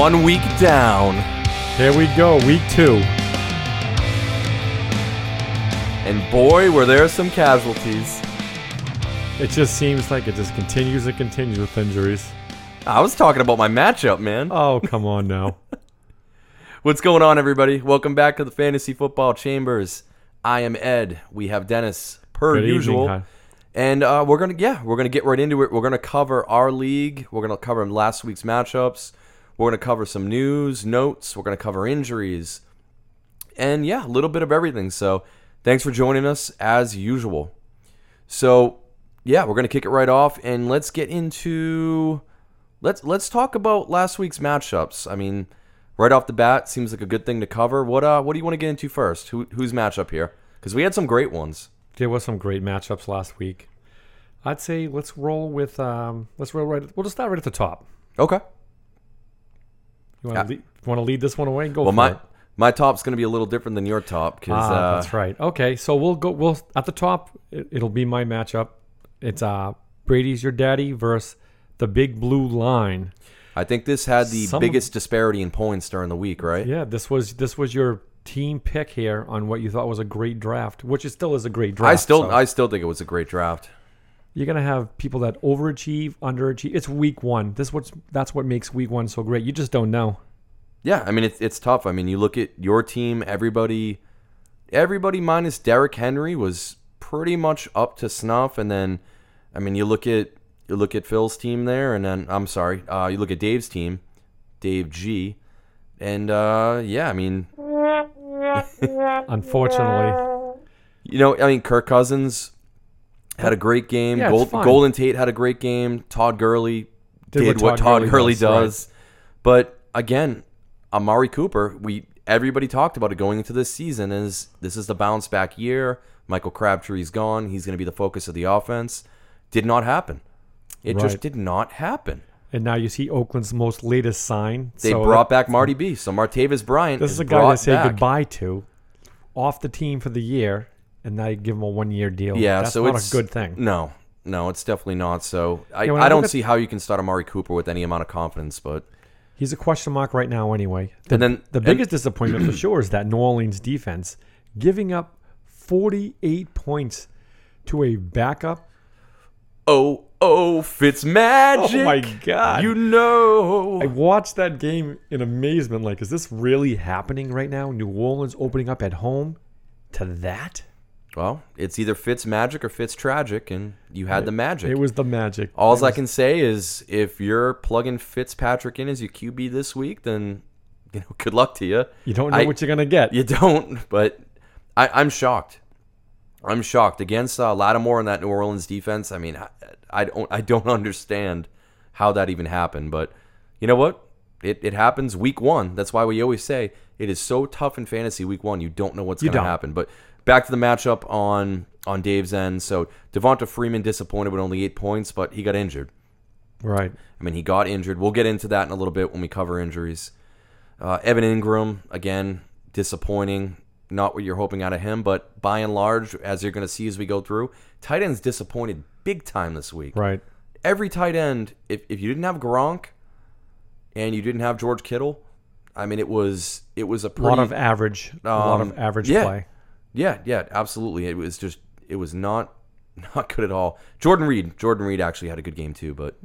One week down, Here we go, week two. and boy, were there some casualties. It just seems like it just continues and continues with injuries. I was talking about my matchup, man. Oh, come on now. What's going on, everybody? Welcome back to the Fantasy Football Chambers. I am Ed. We have Dennis, per Good usual. hi. And uh, we're gonna, yeah, we're gonna get right into it. We're gonna cover our league. We're gonna cover last week's matchups. We're gonna cover some news, notes. We're gonna cover injuries, and yeah, a little bit of everything. So, thanks for joining us as usual. So, yeah, we're gonna kick it right off, and let's get into let's let's talk about last week's matchups. I mean, right off the bat, seems like a good thing to cover. What uh, what do you want to get into first? Who who's matchup here? Because we had some great ones. There was some great matchups last week. I'd say let's roll with um let's roll right we'll just start right at the top. Okay. You want to lead, want to lead this one away? Go Well, for my it. my top's going to be a little different than your top because Ah, uh, that's right. Okay, so we'll go. We'll at the top. It, it'll be my matchup. It's uh Brady's your daddy versus the big blue line. I think this had the Some of- biggest disparity in points during the week, right? Yeah, this was this was your team pick here on what you thought was a great draft, which it still is a great draft. I still so I still think it was a great draft. You're gonna have people that overachieve, underachieve. It's week one. This what's that's what makes week one so great. You just don't know. Yeah, I mean it's it's tough. I mean you look at your team, everybody, everybody minus Derrick Henry was pretty much up to snuff, and then I mean you look at you look at Phil's team there, and then I'm sorry, uh, you look at Dave's team, Dave G, and uh, yeah, I mean Unfortunately, you know I mean Kirk Cousins had a great game. Yeah, Gold. Golden Tate had a great game. Todd Gurley did, what, Todd Gurley, does. right. But again, Amari Cooper, we everybody talked about it going into this season is this is the bounce back year. Michael Crabtree's gone. He's going to be the focus of the offense. Did not happen. It just did not happen. And now you see Oakland's most latest sign. They So brought back Marty B. So Martavis Bryant This is is a guy to say back. goodbye to, off the team for the year, and now you give him a one-year deal. Yeah, that's so not it's a good thing. No, no, it's definitely not. So I, Yeah, I I don't at- see how you can start Amari Cooper with any amount of confidence. But He's a question mark right now, anyway. The, And then- the and- biggest disappointment for sure is that New Orleans defense giving up 48 points to a backup. oh, oh, Fitz magic. Oh my God. You know. I watched that game in amazement. Like, is this really happening right now? New Orleans opening up at home to that? Well, it's either Fitz magic or Fitz tragic, and you had the magic. It was the magic. All It I can say is if you're plugging Fitzpatrick in as your QB this week, then you know, good luck to you. You don't know I- what you're gonna get. You don't, but I, I'm shocked. I'm shocked against uh, Lattimore and that New Orleans defense. I mean, I, I don't, I don't understand how that even happened. But you know what? It, it happens week one. That's why we always say it is so tough in fantasy week one. You don't know what's going to happen. But back to the matchup on on Dave's end. So Devonta Freeman disappointed with only eight points, but he got injured. Right. I mean, he got injured. We'll get into that in a little bit when we cover injuries. Uh, Evan Engram, again, disappointing. Not what you're hoping out of him, but by and large, as you're going to see as we go through, tight ends disappointed big time this week. Right. Every tight end, if, if you didn't have Gronk and you didn't have George Kittle, I mean, it was it was a A pretty lot of average. a lot um, of average yeah. play. Yeah, yeah, absolutely. It was just it was not not good at all. Jordan Reed, Jordan Reed actually had a good game too, but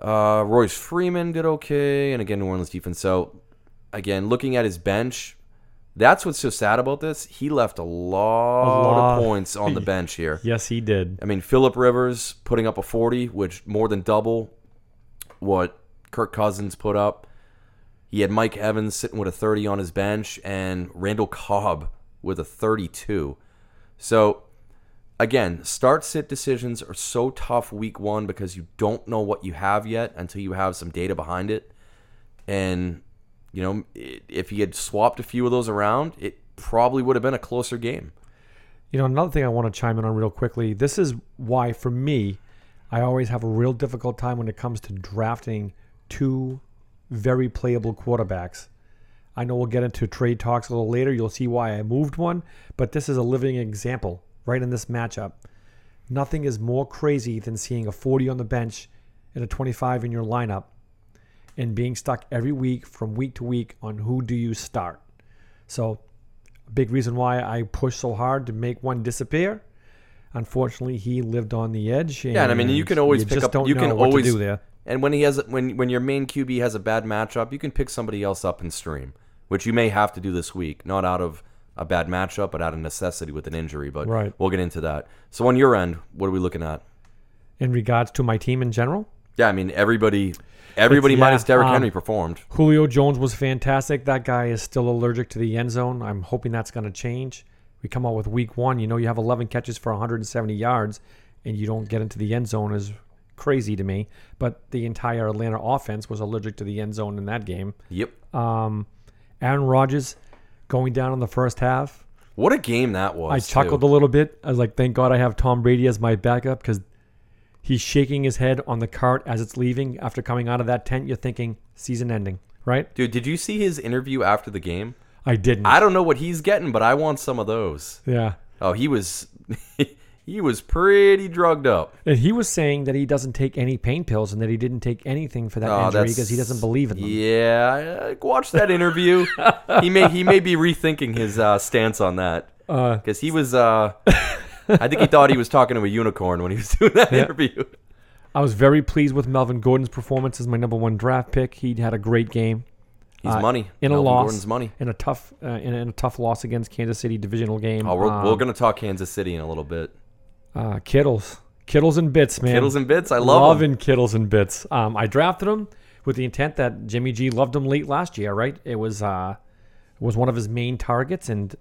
uh, Royce Freeman did okay, and again New Orleans defense. So again, looking at his bench, that's what's so sad about this. He left a lot, lot. of points on the bench here. Yes, he did. I mean, Philip Rivers putting up a 40, which more than double what Kirk Cousins put up. He had Mike Evans sitting with a 30 on his bench and Randall Cobb with a 32. So, again, start sit decisions are so tough week one because you don't know what you have yet until you have some data behind it. And, you know, if he had swapped a few of those around, it probably would have been a closer game. You know, another thing I want to chime in on real quickly. This is why, for me, I always have a real difficult time when it comes to drafting two very playable quarterbacks. I know we'll get into trade talks a little later. You'll see why I moved one, but this is a living example right in this matchup. Nothing is more crazy than seeing a 40 on the bench and a 25 in your lineup and being stuck every week from week to week on who do you start. So, a big reason why I pushed so hard to make one disappear. Unfortunately, he lived on the edge. Yeah, and I mean, you can always pick just up- you can always- to do there. And when he has when when your main QB has a bad matchup, you can pick somebody else up and stream, which you may have to do this week, not out of a bad matchup, but out of necessity with an injury. But Right. we'll get into that. So on your end, what are we looking at? In regards to my team in general, Yeah, I mean everybody, everybody It's- minus yeah, Derrick um, Henry performed. Julio Jones was fantastic. That guy is still allergic to the end zone. I'm hoping that's going to change. We come out with week one. You know, you have 11 catches for 170 yards, and you don't get into the end zone is crazy to me. But the entire Atlanta offense was allergic to the end zone in that game. Yep. Um, Aaron Rodgers going down in the first half. What a game that was. I chuckled a little bit. I was like, thank God I have Tom Brady as my backup because he's shaking his head on the cart as it's leaving after coming out of that tent. You're thinking season ending, right? Dude, did you see his interview after the game? I didn't. I don't know what he's getting, but I want some of those. yeah. Oh, he was he was pretty drugged up. And he was saying that he doesn't take any pain pills and that he didn't take anything for that Oh, injury because he doesn't believe in them. Yeah, uh, watch that interview. he may he may be rethinking his uh, stance on that Uh, because he was. Uh, I think he thought he was talking to a unicorn when he was doing that Yeah. interview. I was very pleased with Melvin Gordon's performance as my number one draft pick. He had a great game He's Uh, money in a Melvin loss. Gordon's money. in a tough uh, in, a, in a tough loss against Kansas City divisional game. Oh, we're, Um, we're gonna talk Kansas City in a little bit. Uh, Kittles, Kittles and bits, man. Kittles and bits. I love loving Kittles and bits. Um, I drafted him with the intent that Jimmy G loved him late last year. Right? It was uh, was one of his main targets, and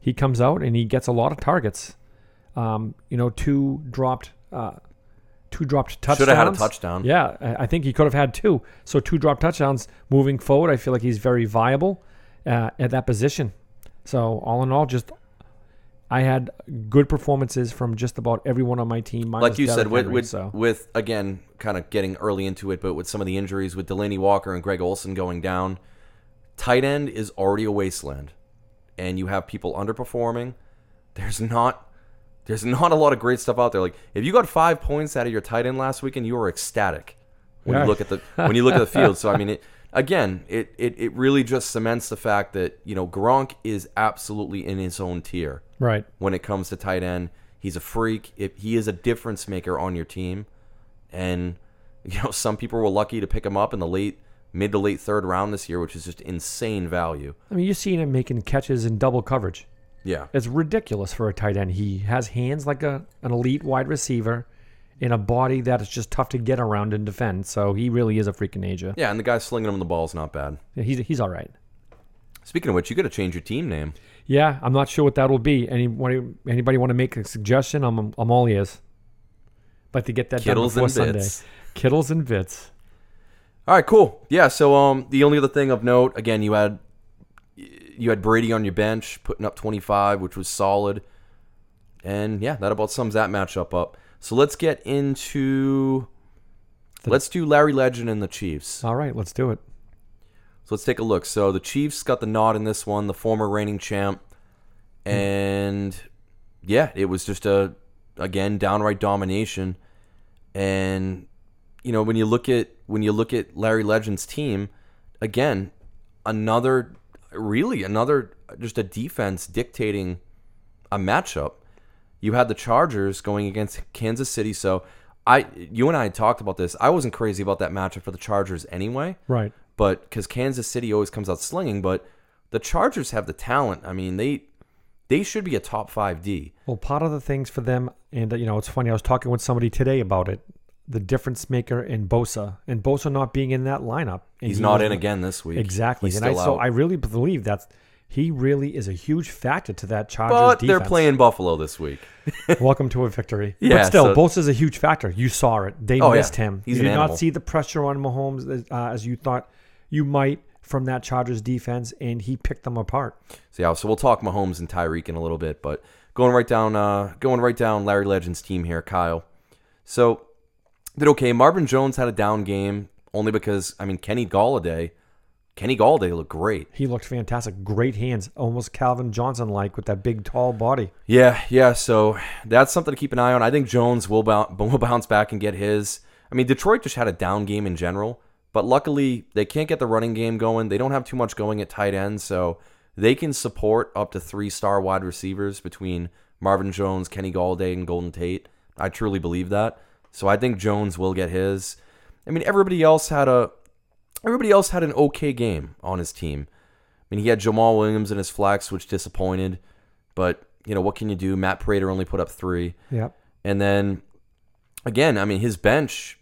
he comes out and he gets a lot of targets. Um, you know, two dropped, uh, two dropped touchdowns. Should have had a touchdown. Yeah, I think he could have had two. So two drop touchdowns moving forward. I feel like he's very viable uh, at that position. So all in all, just I had good performances from just about everyone on my team. like you said, with Henry, with, so. with again, kind of getting early into it, but with some of the injuries with Delanie Walker and Greg Olsen going down, tight end is already a wasteland, and you have people underperforming. There's not, there's not a lot of great stuff out there. Like if you got five points out of your tight end last weekend, you were ecstatic when Yeah. you look at the when you look at the field. So I mean, it again, it, it it really just cements the fact that you know Gronk is absolutely in his own tier right. when it comes to tight end. He's a freak. If he is a difference maker on your team, and you know some people were lucky to pick him up in the late, mid to late third round this year, which is just insane value. I mean, you're seeing him making catches in double coverage. Yeah, It's ridiculous for a tight end. He has hands like a an elite wide receiver, in a body that is just tough to get around and defend. So he really is a freaking nature. yeah, and the guy slinging him the ball is not bad. Yeah, he's he's all right. Speaking of which, you got to change your team name. Yeah, I'm not sure what that will be. Anybody anybody want to make a suggestion? I'm I'm all ears. Like to get that Kittles done before and Sunday. Kittles and bits. All right, cool. Yeah. So, um, the only other thing of note, again, you had you had Brady on your bench putting up 25, which was solid, and yeah, that about sums that matchup up. So let's get into let's do Larry Legend and the Chiefs. All right, let's do it. So let's take a look. So the Chiefs got the nod in this one, the former reigning champ, hmm. and yeah, it was just a again downright domination. And you know when you look at when you look at Larry Legend's team, again, another really another just a defense dictating a matchup. You had the Chargers going against Kansas City, so I you and I had talked about this. I wasn't crazy about that matchup for the Chargers anyway Right. But because Kansas City always comes out slinging, but the Chargers have the talent. I mean, they they should be a top five D. Well, part of the things for them, and you know, it's funny. I was talking with somebody today about it. The difference maker in Bosa, and Bosa not being in that lineup. He's he not in again this week. Exactly, He's and I so. I really believe that he really is a huge factor to that Chargers but defense. they're playing Buffalo this week. Welcome to a victory. Yeah, but still, so- Bosa's a huge factor. You saw it. They Oh, yeah. missed him. He's you did animal. not see the pressure on Mahomes uh, as you thought you might from that Chargers defense, and he picked them apart. So yeah, so we'll talk Mahomes and Tyreek in a little bit, but going right down, uh, going right down Larry Legend's team here, Kyle. So did okay. Marvin Jones had a down game only because I mean Kenny Golladay, Kenny Golladay looked great. He looked fantastic. Great hands, almost Calvin Johnson like with that big, tall body. Yeah, yeah. So that's something to keep an eye on. I think Jones will bounce, will bounce back and get his. I mean, Detroit just had a down game in general, But luckily, they can't get the running game going. They don't have too much going at tight end, so they can support up to three star wide receivers between Marvin Jones, Kenny Golladay, and Golden Tate. I truly believe that. So I think Jones will get his. I mean, everybody else had a everybody else had an okay game on his team. I mean, he had Jamaal Williams in his flex, which disappointed. But you know what can you do? Matt Prater only put up three, Yep. and then again, I mean, his bench,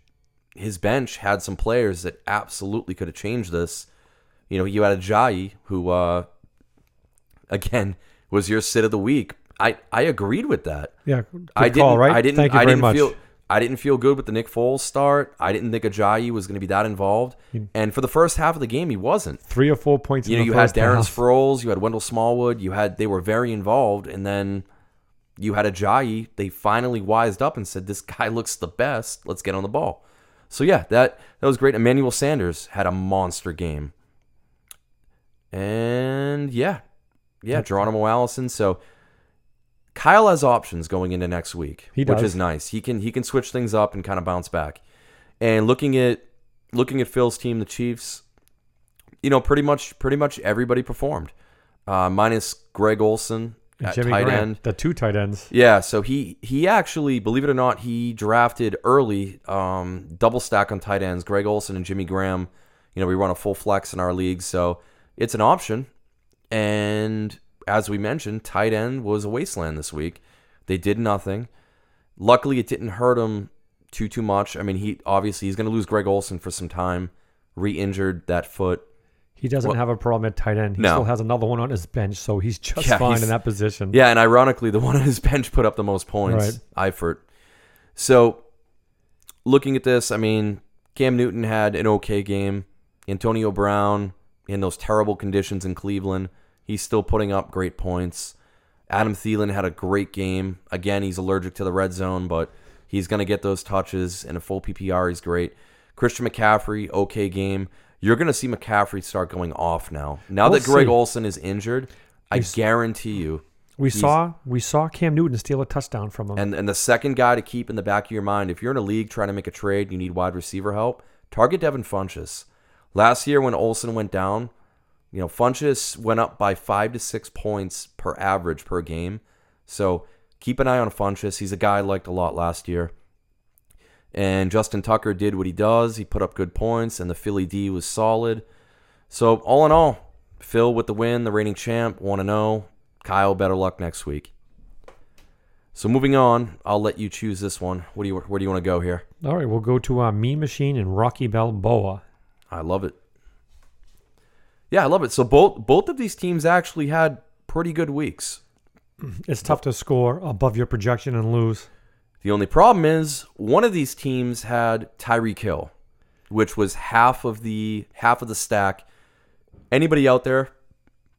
his bench had some players that absolutely could have changed this. You know, you had Ajayi, who uh, again was your sit of the week. I I agreed with that. Yeah. I didn't. call, right? I didn't. Thank you I very didn't much. feel. I didn't feel good with the Nick Foles start. I didn't think Ajayi was going to be that involved. And for the first half of the game, he wasn't. Three or four points. You know, you had Darren half. Sproles, you had Wendell Smallwood, you had they were very involved, and then you had Ajayi. They finally wised up and said, "This guy looks the best. Let's get on the ball." So yeah, that that was great. Emmanuel Sanders had a monster game, and yeah, yeah, Geronimo Allison. So Kyle has options going into next week, He which is nice. He can he can switch things up and kind of bounce back. And looking at looking at Phil's team, the Chiefs, you know, pretty much pretty much everybody performed, uh, minus Greg Olsen at Jimmy tight Graham, end. the two tight ends. Yeah, so he he actually, believe it or not, he drafted early, um, double stack on tight ends, Greg Olsen and Jimmy Graham. You know, we run a full flex in our league, so it's an option. And as we mentioned, tight end was a wasteland this week. They did nothing. Luckily, it didn't hurt him too too much. I mean, he obviously he's going to lose Greg Olsen for some time, re-injured that foot. He doesn't Well- have a problem at tight end. He No. still has another one on his bench, so he's just Yeah, fine he's- in that position. Yeah, and ironically, the one on his bench put up the most points, Eifert. So, looking at this, I mean, Cam Newton had an okay game. Antonio Brown, in those terrible conditions in Cleveland, he's still putting up great points. Adam Thielen had a great game. Again, he's allergic to the red zone, but he's going to get those touches. In a full PPR, he's great. Christian McCaffrey, okay game. You're going to see McCaffrey start going off now. Now We'll that Greg see. Olsen is injured, I guarantee you We saw we saw Cam Newton steal a touchdown from him. and and the second guy to keep in the back of your mind, if you're in a league trying to make a trade, you need wide receiver help. Target Devin Funchess. Last year when Olsen went down, you know Funchess went up by five to six points per average per game. So keep an eye on Funchess. He's a guy I liked a lot last year. And Justin Tucker did what he does. He put up good points, and the Philly D was solid. So all in all, Phil with the win, the reigning champ, one to zero. Kyle, better luck next week. So moving on, I'll let you choose this one. What do you where do you want to go here? All right, we'll go to uh, Mean Machine and Rocky Balboa. I love it. Yeah, I love it. So both both of these teams actually had pretty good weeks. It's tough to score above your projection and lose. The only problem is one of these teams had Tyreek Hill, which was half of the half of the stack. Anybody out there,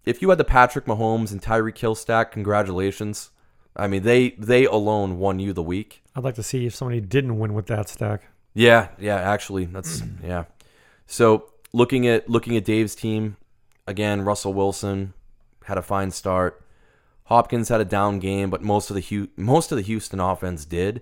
if you had the Patrick Mahomes and Tyreek Hill stack, congratulations. I mean, they they alone won you the week. I'd like to see if somebody didn't win with that stack. Yeah, yeah, actually, that's yeah. So looking at looking at Dave's team, again, Russell Wilson had a fine start. Hopkins had a down game, but most of the Hu- most of the Houston offense did.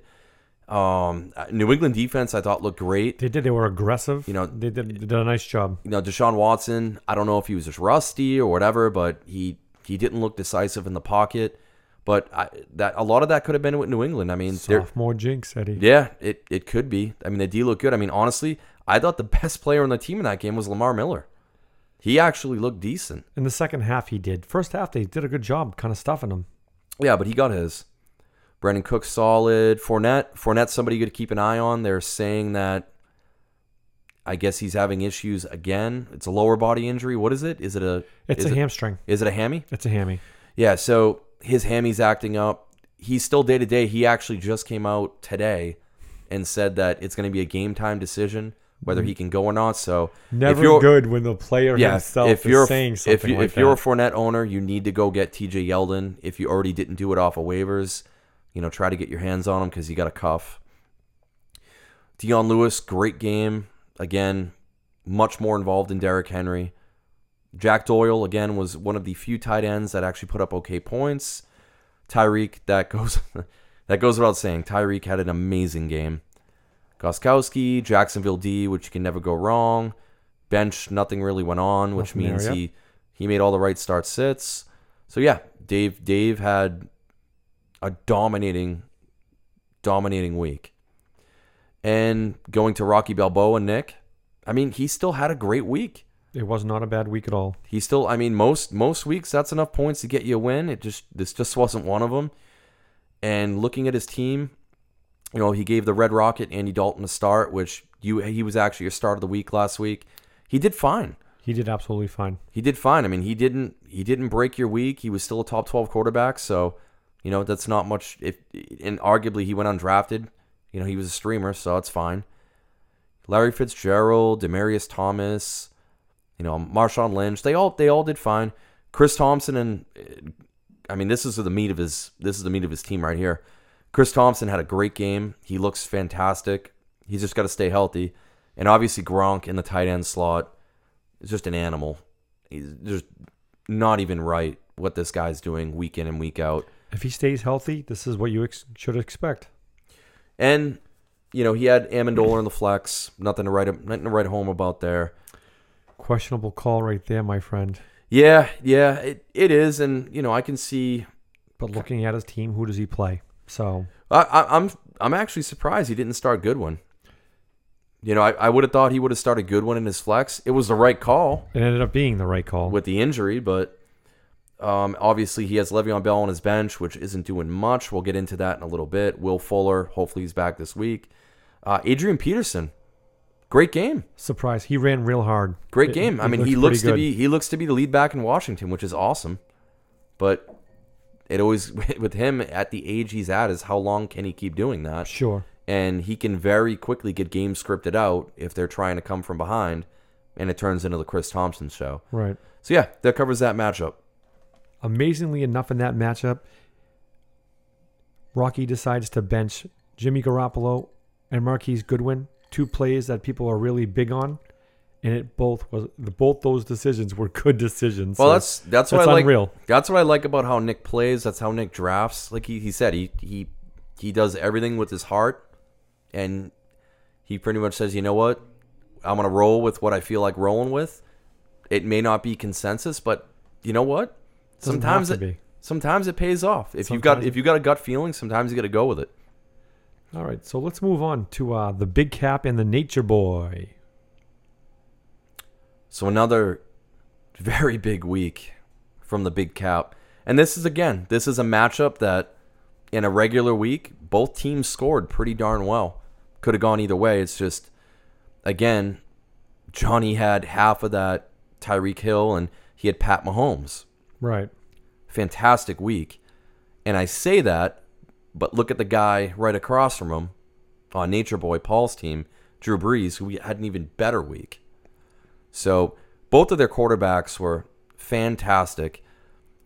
Um, New England defense I thought looked great. They did. They were aggressive. You know- they did, they did a nice job. You know, Deshaun Watson, I don't know if he was just rusty or whatever, but he he didn't look decisive in the pocket. But I, that a lot of that could have been with New England. I mean, Sophomore jinx, Eddie. Yeah, it, it could be. I mean, the D looked good. I mean, honestly, I thought the best player on the team in that game was Lamar Miller. He actually looked decent. In the second half, he did. First half, they did a good job, kind of stuffing him. Yeah, but he got his. Brandon Cook solid. Fournette, Fournette, somebody you got to keep an eye on. They're saying that. I guess he's having issues again. It's a lower body injury. What is it? Is it a? It's a it, hamstring. Is it a hammy? It's a hammy. Yeah. So his hammy's acting up. He's still day to day. He actually just came out today and said that it's going to be a game time decision whether he mm. can go or not. So Never if you're, good when the player yeah, himself if is you're saying something if you like if you're a that. Fournette owner, you need to go get T.J. Yeldon. If you already didn't do it off of waivers, you know try to get your hands on him because you got a cuff. Dion Lewis, great game again, much more involved in Derrick Henry. Jack Doyle again was one of the few tight ends that actually put up okay points. Tyreek, that goes that goes without saying. Tyreek had an amazing game. Gostkowski, Jacksonville D, which you can never go wrong. Bench, nothing really went on, which Nothing there, means yeah. he he made all the right start sits. So yeah, Dave Dave had a dominating dominating week. And going to Rocky Balboa, and Nick, I mean, he still had a great week. It was not a bad week at all. He still, I mean, most most weeks that's enough points to get you a win. It just this just wasn't one of them. And looking at his team, you know, he gave the Red Rocket Andy Dalton a start, which you he was actually your start of the week last week. He did fine. He did absolutely fine. He did fine. I mean, he didn't he didn't break your week. He was still a top twelve quarterback, so you know that's not much. If and arguably he went undrafted, you know he was a streamer, so it's fine. Larry Fitzgerald, Demaryius Thomas, you know Marshawn Lynch, they all they all did fine. Chris Thompson and I mean this is the meat of his this is the meat of his team right here. Chris Thompson had a great game. He looks fantastic. He's just got to stay healthy, and obviously Gronk in the tight end slot is just an animal. He's just not even right what this guy's doing week in and week out. If he stays healthy, this is what you ex- should expect. And you know he had Amendola in the flex. Nothing to write nothing to write home about there. Questionable call right there, my friend. Yeah, yeah, it, it is, and you know I can see. But looking at his team, who does he play? So I, I, I'm I'm actually surprised he didn't start Goodwin. You know, I, I would have thought he would have started Goodwin in his flex. It was the right call it ended up being the right call. with the injury, but um, obviously he has Le'Veon Bell on his bench, which isn't doing much. We'll get into that in a little bit. Will Fuller, hopefully he's back this week. Uh, Adrian Peterson, great game. Surprise! He ran real hard. Great It- game. I mean, he looks to good. be he looks to be the lead back in Washington, which is awesome. But it always with him at the age he's at is how long can he keep doing that? sure. And he can very quickly get games scripted out if they're trying to come from behind, and it turns into the Chris Thompson show. Right. So yeah, that covers that matchup. Amazingly enough, in that matchup, Rocky decides to bench Jimmy Garoppolo and Marquise Goodwin, two plays that people are really big on, and it both was both those decisions were good decisions. Well, So that's that's what I like. unreal. That's what I like about how Nick plays. That's how Nick drafts. Like he, he said, he he he does everything with his heart, and he pretty much says, you know what, I'm gonna roll with what I feel like rolling with. It may not be consensus, but you know what? Doesn't sometimes it be. sometimes it pays off. If you've got if you got a gut feeling, sometimes you got to go with it. All right, so let's move on to uh, the Big Cap and the Nature Boy. So another very big week from the big cap. And this is again, this is a matchup that in a regular week, both teams scored pretty darn well. Could have gone either way. It's just again, Johnny had half of that Tyreek Hill and he had Pat Mahomes. Right. Fantastic week. And I say that, but look at the guy right across from him on Nature Boy Paul's team, Drew Brees, who had an even better week. So both of their quarterbacks were fantastic.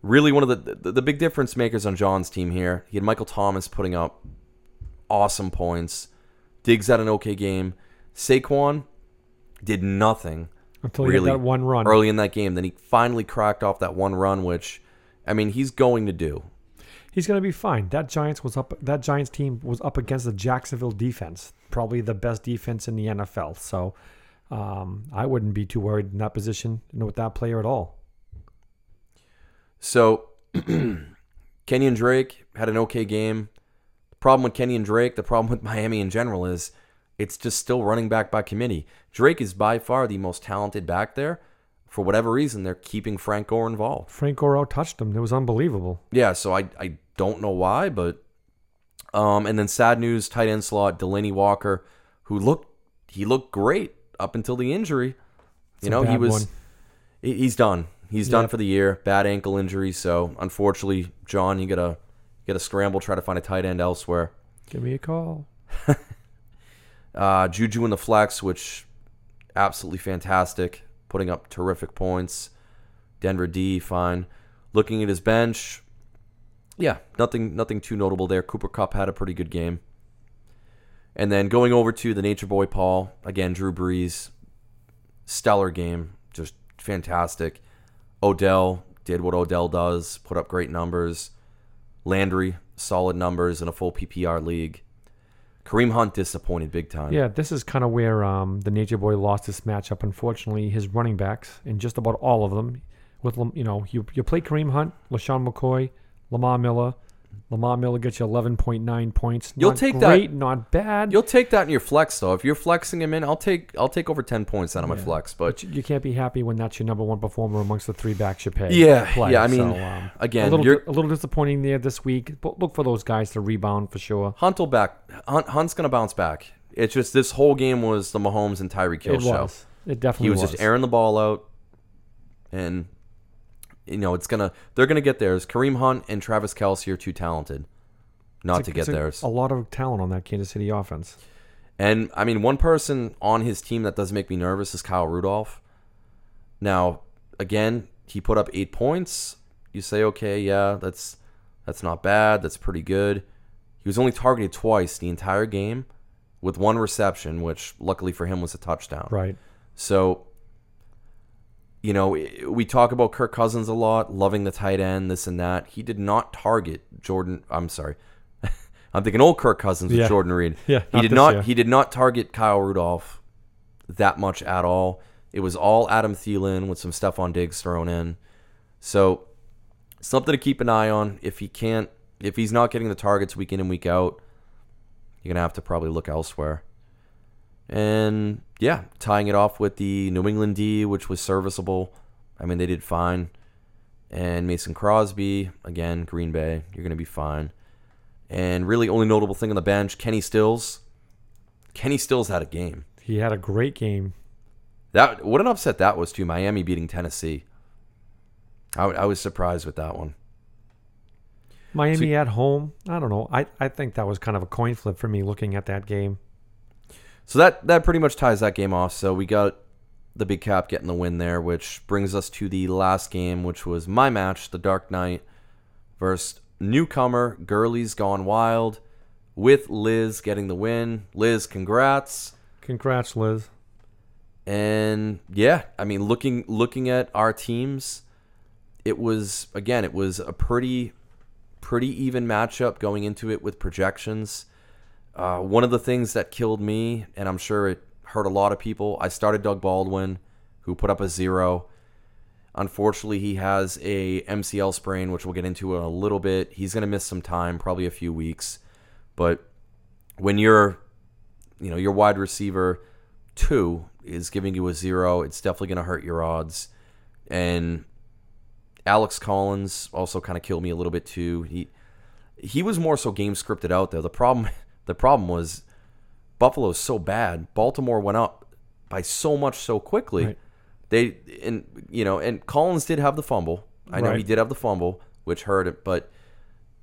Really, one of the, the the big difference makers on John's team here. He had Michael Thomas putting up awesome points. Diggs had an okay game. Saquon did nothing Until Really that one run. early in that game. Then he finally cracked off that one run, which I mean he's going to do. He's going to be fine. That Giants was up. That Giants team was up against the Jacksonville defense, probably the best defense in the NFL. So um, I wouldn't be too worried in that position and with that player at all. So Kenyon Drake had an okay game. The problem with Kenyon Drake, the problem with Miami in general is it's just still running back by committee. Drake is by far the most talented back there. For whatever reason, they're keeping Frank Gore involved. Frank Gore out touched him. It was unbelievable. Yeah, so I I don't know why, but um and then sad news, tight end slot, Delanie Walker, who looked he looked great up until the injury. It's you know, he was one. he's done. He's done for the year. Bad ankle injury, so unfortunately, John, you gotta you gotta scramble, try to find a tight end elsewhere. Give me a call. Uh, Juju in the flex, which absolutely fantastic, putting up terrific points. Denver D, fine. Looking at his bench, yeah, nothing nothing too notable there. Cooper Kupp had a pretty good game. And then going over to the Nature Boy Paul, again, Drew Brees, stellar game, just fantastic. Odell did what Odell does, put up great numbers. Landry, solid numbers in a full PPR league. Kareem Hunt disappointed big time. Yeah, this is kind of where um, the Nature Boy lost this matchup. Unfortunately, his running backs, and just about all of them, with you know, you you play Kareem Hunt, LeSean McCoy, Lamar Miller. Lamar Miller gets you 11.9 points. You'll Not take that- not bad. You'll take that in your flex though. If you're flexing him in, I'll take I'll take over ten points out of my flex. But but you, you can't be happy when that's your number one performer amongst the three backs you pay. Yeah, play. yeah, I mean, So, um, again, a little, you're- a little disappointing there this week. But look for those guys to rebound for sure. Hunt will back. Hunt, Hunt's gonna bounce back. It's just this whole game was the Mahomes and Tyreek Hill it show. was. It definitely was. He was, just airing the ball out, and you know it's gonna they're gonna get theirs. Kareem Hunt and Travis Kelce are too talented not It's a- to get it's a- theirs. A lot of talent on that Kansas City offense. And I mean, one person on his team that does make me nervous is Kyle Rudolph. Now, again, he put up eight points. You say, okay, yeah, that's that's not bad. That's pretty good. He was only targeted twice the entire game, with one reception, which luckily for him was a touchdown. Right. So, you know, we talk about Kirk Cousins a lot, loving the tight end, this and that. He did not target Jordan. I'm sorry. I'm thinking old Kirk Cousins with Yeah. Jordan Reed. Yeah, he not did not. year. He did not target Kyle Rudolph that much at all. It was all Adam Thielen with some Stefon Diggs thrown in. So something to keep an eye on. If he can't, if he's not getting the targets week in and week out, you're gonna have to probably look elsewhere. And yeah, tying it off with the New England D, which was serviceable. I mean, they did fine. And Mason Crosby, again, Green Bay, you're going to be fine. And really, only notable thing on the bench, Kenny Stills. Kenny Stills had a game. He had a great game. That what an upset that was too. Miami beating Tennessee. I, I was surprised with that one. Miami at home. I don't know. I, I think that was kind of a coin flip for me looking at that game. So that that pretty much ties that game off. So we got the big cap getting the win there, which brings us to the last game, which was my match, the Dark Knight versus newcomer Gurley's Gone Wild, with Liz getting the win. Liz, congrats. Congrats, Liz. And yeah, I mean, looking looking at our teams, it was again, it was a pretty pretty even matchup going into it with projections. Uh, one of the things that killed me, and I'm sure it hurt a lot of people, I started Doug Baldwin, who put up a zero. Unfortunately, he has a MCL sprain, which we'll get into in a little bit. He's going to miss some time, probably a few weeks. But when you're, you know, your wide receiver two is giving you a zero, it's definitely going to hurt your odds. And Alex Collins also kind of killed me a little bit too. He he was more so game scripted out there. The problem the problem was Buffalo's so bad. Baltimore went up by so much so quickly. Right. They and you know and Collins did have the fumble. I know he did have the fumble, which hurt it, but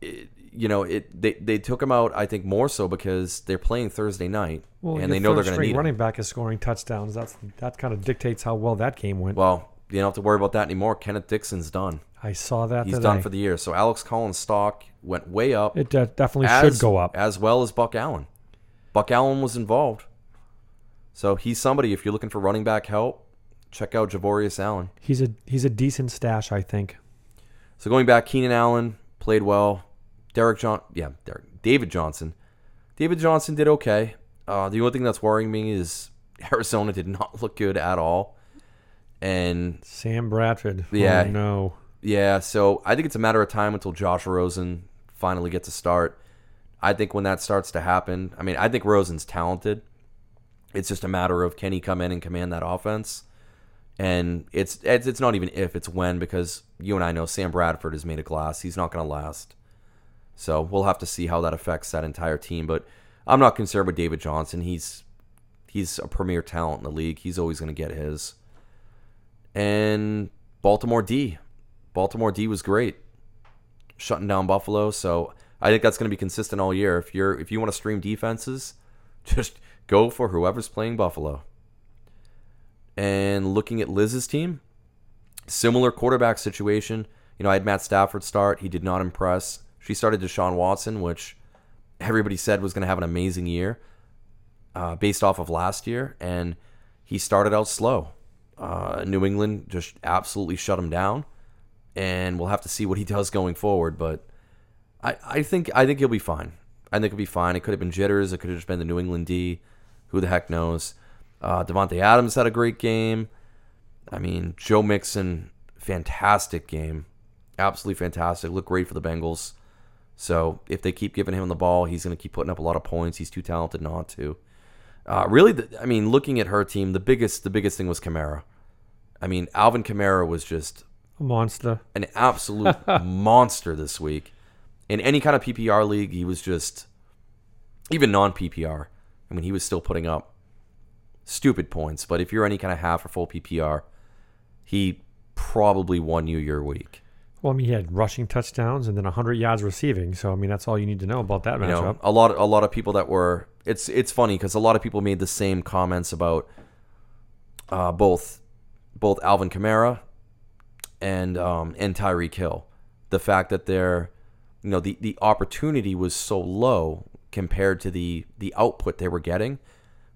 it, you know it they they took him out. I think more so because they're playing Thursday night Well, and they know they're going to need him. running back is scoring touchdowns. That's that kind of dictates how well that game went. Well, you don't have to worry about that anymore. Kenneth Dixon's done. I saw that He's today. done for the year. So Alex Collins' stock went way up. it de- definitely as, should go up. as well as Buck Allen. Buck Allen was involved, so he's somebody. If you're looking for running back help, check out Javorius Allen. He's a he's a decent stash, I think. So going back, Keenan Allen played well. Derek John, yeah, Derek, David Johnson. David Johnson did okay. Uh, the only thing that's worrying me is Arizona did not look good at all, and Sam Bradford. Yeah. Oh, no. Yeah, so I think it's a matter of time until Josh Rosen finally gets a start. I think when that starts to happen, I mean, I think Rosen's talented. It's just a matter of can he come in and command that offense? And it's it's, it's not even if, it's when because you and I know Sam Bradford is made of glass. He's not going to last. So we'll have to see how that affects that entire team. But I'm not concerned with David Johnson. He's he's a premier talent in the league. He's always going to get his. And Baltimore D. Baltimore D was great, shutting down Buffalo. So I think that's going to be consistent all year. If you're if you want to stream defenses, just go for whoever's playing Buffalo. And looking at Liz's team, similar quarterback situation. You know, I had Matt Stafford start. He did not impress. She started Deshaun Watson, which everybody said was going to have an amazing year uh, based off of last year, and he started out slow. Uh, New England just absolutely shut him down, and we'll have to see what he does going forward. But I, I think I think he'll be fine. I think he'll be fine. It could have been jitters. It could have just been the New England D. Who the heck knows? Uh, Davante Adams had a great game. I mean, Joe Mixon, fantastic game. Absolutely fantastic. Looked great for the Bengals. So if they keep giving him the ball, he's going to keep putting up a lot of points. He's too talented not to. Uh, really, the, I mean, looking at her team, the biggest the biggest thing was Kamara. I mean, Alvin Kamara was just A monster. an absolute monster this week. In any kind of PPR league, he was just even non PPR. I mean, he was still putting up stupid points. But if you're any kind of half or full PPR, he probably won you your week. Well, I mean, he had rushing touchdowns and then 100 yards receiving. So, I mean, that's all you need to know about that You know, matchup. a lot a lot of people that were it's it's funny because a lot of people made the same comments about uh, both both Alvin Kamara and um, and Tyreek Hill. The fact that they're you know the, the opportunity was so low compared to the the output they were getting.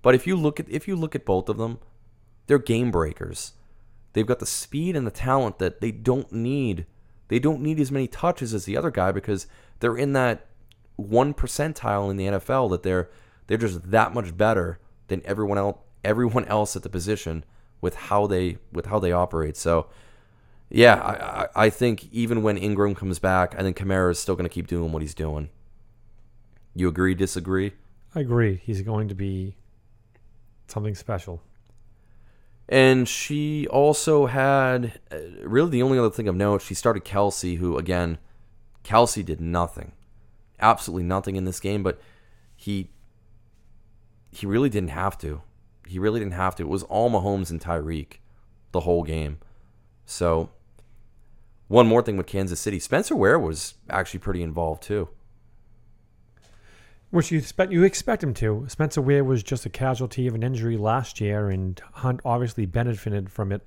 But if you look at if you look at both of them, they're game breakers. They've got the speed and the talent that they don't need. They don't need as many touches as the other guy because they're in that one percentile in the NFL that they're they're just that much better than everyone else everyone else at the position with how they with how they operate. So yeah, I, I think even when Ingram comes back, I think Kamara is still going to keep doing what he's doing. You agree? Disagree? I agree. He's going to be something special. And she also had uh, really the only other thing of note. She started Kelce, who again, Kelce did nothing, absolutely nothing in this game. But he he really didn't have to. He really didn't have to. It was all Mahomes and Tyreek the whole game. So one more thing with Kansas City, Spencer Ware was actually pretty involved too. Which you expect you expect him to. Spencer Ware was just a casualty of an injury last year, and Hunt obviously benefited from it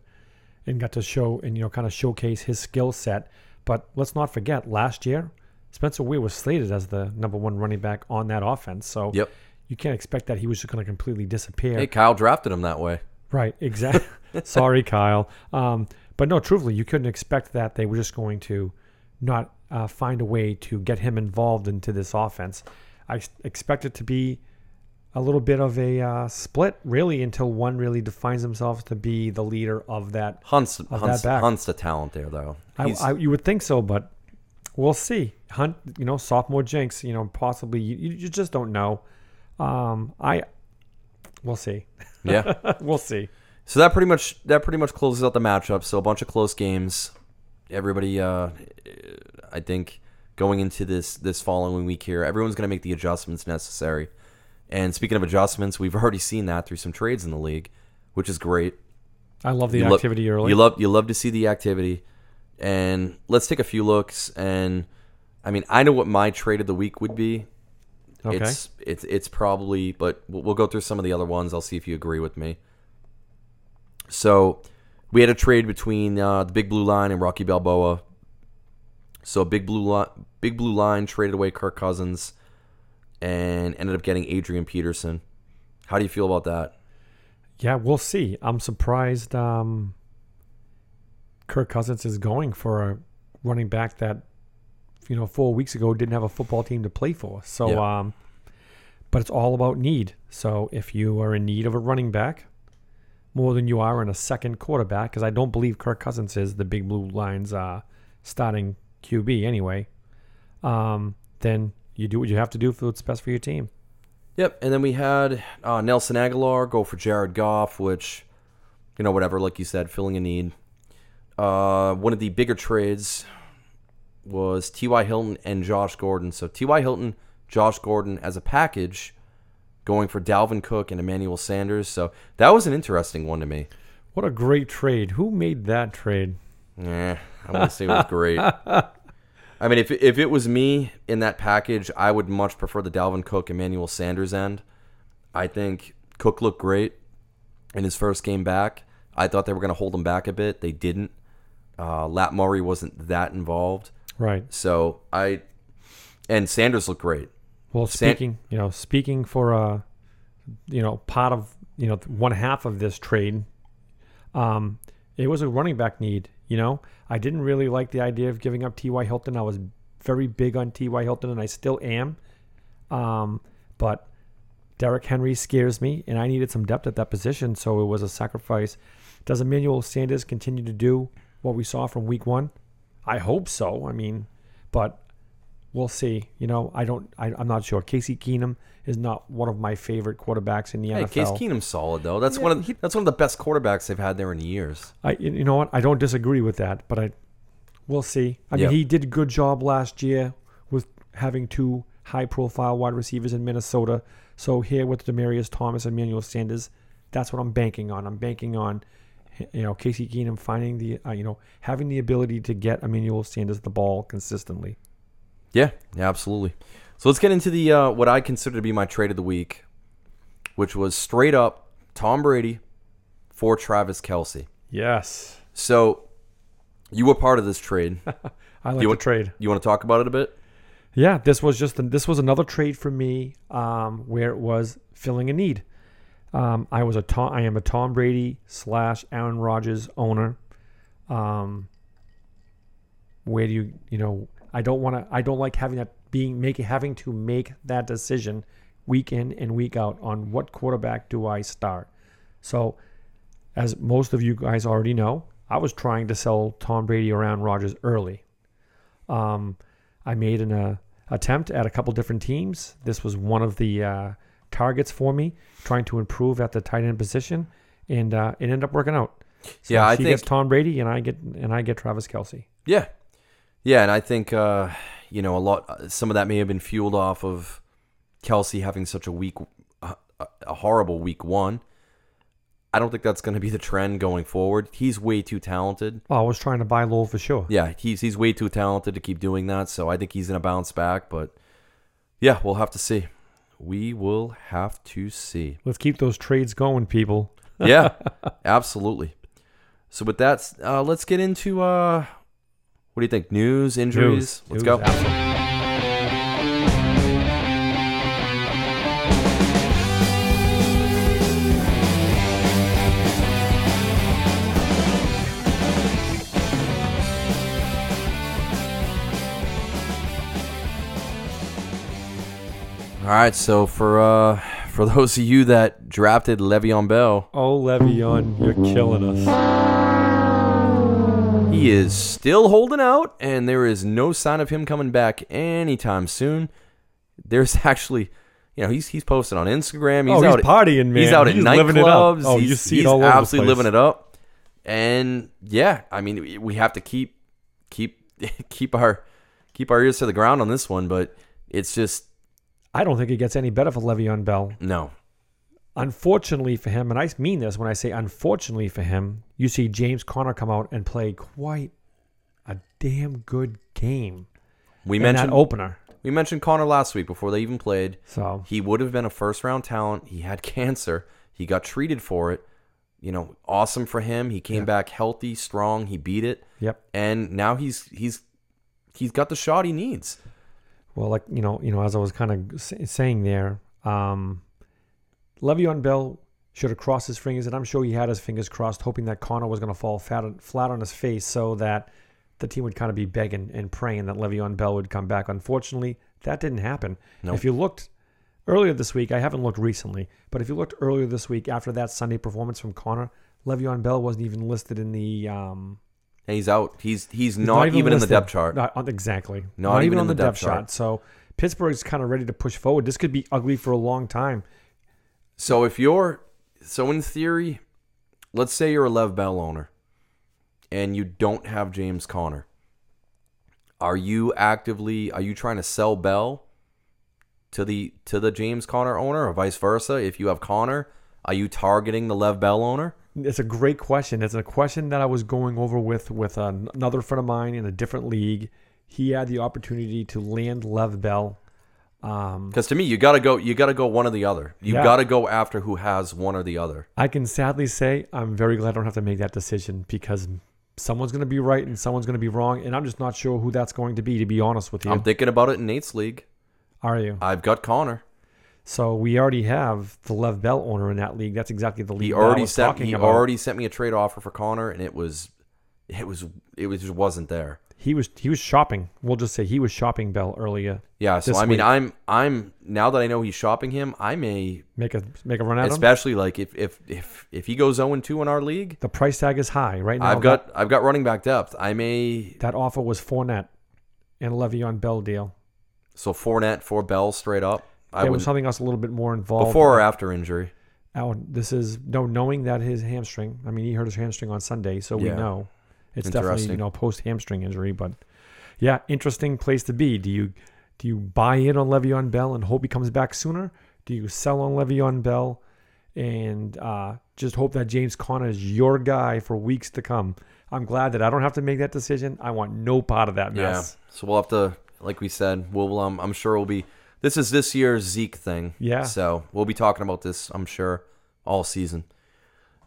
and got to show and you know kind of showcase his skill set. But let's not forget, last year Spencer Ware was slated as the number one running back on that offense. So Yep. you can't expect that he was just going to completely disappear. Hey, Kyle drafted him that way. Right, exactly. Sorry, Kyle. Um, but no, truthfully, you couldn't expect that they were just going to not uh, find a way to get him involved into this offense. I expect it to be a little bit of a uh, split, really, until one really defines himself to be the leader of that. Hunt's that Hunt's, back. Hunt's the talent there though. I, I, you would think so, but we'll see. Hunt, you know, sophomore jinx, you know, possibly you, you just don't know. Um, I, we'll see. yeah. we'll see. So that pretty much that pretty much closes out the matchup. So a bunch of close games. Everybody, uh, I think, going into this this following week here, everyone's going to make the adjustments necessary. And speaking of adjustments, we've already seen that through some trades in the league, which is great. I love the You lo- activity early. You love you love to see the activity. And let's take a few looks. And I mean, I know what my trade of the week would be. okay. It's it's it's probably, but we'll, we'll go through some of the other ones. I'll see if you agree with me. So, we had a trade between uh, the Big Blue Line and Rocky Balboa. So, Big Blue Line, Big Blue Line traded away Kirk Cousins and ended up getting Adrian Peterson. How do you feel about that? Yeah, we'll see. I'm surprised um, Kirk Cousins is going for a running back that, you know, four weeks ago didn't have a football team to play for. So, Yeah. um, but it's all about need. So if you are in need of a running back more than you are in a second quarterback, because I don't believe Kirk Cousins is the Big Blue Line's uh, starting QB anyway, um, then you do what you have to do for what's best for your team. Yep. And then we had uh, Nelson Agholor go for Jared Goff, which, you know, whatever, like you said, filling a need. Uh, one of the bigger trades was T.Y. Hilton and Josh Gordon. So T.Y. Hilton, Josh Gordon as a package going for Dalvin Cook and Emmanuel Sanders. So that was an interesting one to me. What a great trade! Who made that trade? Yeah, I want to say it was great. I mean, if if it was me in that package, I would much prefer the Dalvin Cook, Emmanuel Sanders end. I think Cook looked great in his first game back. I thought they were going to hold him back a bit. They didn't. Uh, Lat Murray wasn't that involved, Right. so I and Sanders looked great. Well, San- speaking, you know, speaking for a, you know, part of you know one half of this trade, um, it was a running back need. You know, I didn't really like the idea of giving up T.Y. Hilton. I was very big on T.Y. Hilton, and I still am. Um, but Derrick Henry scares me, and I needed some depth at that position, so it was a sacrifice. Does Emmanuel Sanders continue to do what we saw from week one? I hope so. I mean, but we'll see. You know, I don't. I, I'm not sure. Casey Keenum is not one of my favorite quarterbacks in the Hey, NFL. Case Keenum's solid though. That's one of the, that's one of the best quarterbacks they've had there in years. I, you know what? I don't disagree with that, but I, we'll see. I Yep. mean, he did a good job last year with having two high-profile wide receivers in Minnesota. So here with Demaryius Thomas and Emmanuel Sanders, that's what I'm banking on. I'm banking on, you know, Casey Keenum finding the, uh, you know, having the ability to get Emmanuel Sanders the ball consistently. Yeah, yeah, absolutely. So let's get into the uh, what I consider to be my trade of the week, which was straight up Tom Brady for Travis Kelce. Yes, So you were part of this trade. I like You the want- trade. You want to talk about it a bit? Yeah, this was just this was another trade for me um, where it was filling a need. Um, I was a Tom, I am a Tom Brady slash Aaron Rodgers owner. Um, where do you you know I don't want to I don't like having that being making having to make that decision week in and week out on what quarterback do I start. So as most of you guys already know, I was trying to sell Tom Brady around Rodgers early. Um, I made an uh, attempt at a couple different teams. This was one of the uh, targets for me, trying to improve at the tight end position, and uh, it ended up working out. So Yeah, I he gets think- Tom Brady, and I get and I get Travis Kelce. Yeah, yeah, and I think uh, you know a lot. Some of that may have been fueled off of Kelce having such a weak, a, a horrible week one. I don't think that's going to be the trend going forward. He's way too talented. Oh, I was trying to buy low for sure. Yeah, he's he's way too talented to keep doing that. So I think he's going to bounce back. But yeah, we'll have to see. We will have to see. Let's keep those trades going, people. Yeah, absolutely. So with that, uh, let's get into uh, what do you think? News, injuries. Let's News, go. absolutely. All right, so for uh for those of you that drafted Le'Veon Bell, Oh, Le'Veon, you're killing us. He is still holding out, and there is no sign of him coming back anytime soon. There's actually, you know, he's he's posted on Instagram. He's oh, out. he's partying, man. he's out at it up. nightclubs. Oh, he's, you see he's it all over the absolutely living it up. And yeah, I mean, we have to keep keep keep our keep our ears to the ground on this one, but it's just I don't think it gets any better for Le'Veon Bell. no. Unfortunately for him, and I mean this when I say unfortunately for him, you see James Conner come out and play quite a damn good game We in mentioned that opener. we mentioned Conner last week before they even played. So He would have been a first round talent. He had cancer. He got treated for it. You know, awesome for him. He came Yeah. back healthy, strong. He beat it, yep. and now he's he's he's got the shot he needs. Well, like you know, you know, as I was kind of saying there, um, Le'Veon Bell should have crossed his fingers, and I'm sure he had his fingers crossed, hoping that Conner was going to fall flat, flat on his face, so that the team would kind of be begging and praying that Le'Veon Bell would come back. Unfortunately, that didn't happen. Nope. If you looked earlier this week, I haven't looked recently, but if you looked earlier this week after that Sunday performance from Conner, Le'Veon Bell wasn't even listed in the. Um, And he's out. He's he's, He's not, even, in the depth chart. Not, exactly. Not even in the depth chart. shot. So Pittsburgh's kind of ready to push forward. This could be ugly for a long time. So if you're so in theory, let's say you're a Lev Bell owner, and you don't have James Conner. Are you actively are you trying to sell Bell to the to the James Conner owner or vice versa? If you have Conner, are you targeting the Lev Bell owner? It's a great question. It's a question that I was going over with with another friend of mine in a different league. He had the opportunity to land Lev Bell. Um, Because to me, you gotta go. You gotta go one or the other. You Yeah. gotta go after who has one or the other. I can sadly say I'm very glad I don't have to make that decision because someone's going to be right and someone's going to be wrong, and I'm just not sure who that's going to be. To be honest with you, I'm thinking about it in Nate's league. are you? I've got Conner. So we already have the Lev Bell owner in that league. That's exactly the league He already sent. talking He about. already sent me a trade offer for Conner, and it was it was it was just wasn't there. He was he was shopping. We'll just say he was shopping Bell earlier. Yeah, so I mean, week. I'm I'm now that I know he's shopping him, I may Make a make a run at him. especially like if if if if he goes 0 2 in our league, The price tag is high right now. I've got I've got running back depth. I may that, that offer was Fournette and Le'Veon Bell deal. so Fournette for Bell straight up. I There was something else a little bit more involved. before or after injury. Now, this is no knowing that his hamstring. I mean, he hurt his hamstring on Sunday, so we Yeah. know it's definitely you know post hamstring injury. But yeah, interesting place to be. Do you do you buy in on Le'Veon Bell and hope he comes back sooner? Do you sell on Le'Veon Bell and uh, just hope that James Conner is your guy for weeks to come? I'm glad that I don't have to make that decision. I want no part of that mess. Yeah. So we'll have to, like we said, we'll um, I'm sure we'll be. This is this year's Zeke thing. Yeah. So we'll be talking about this, I'm sure, all season.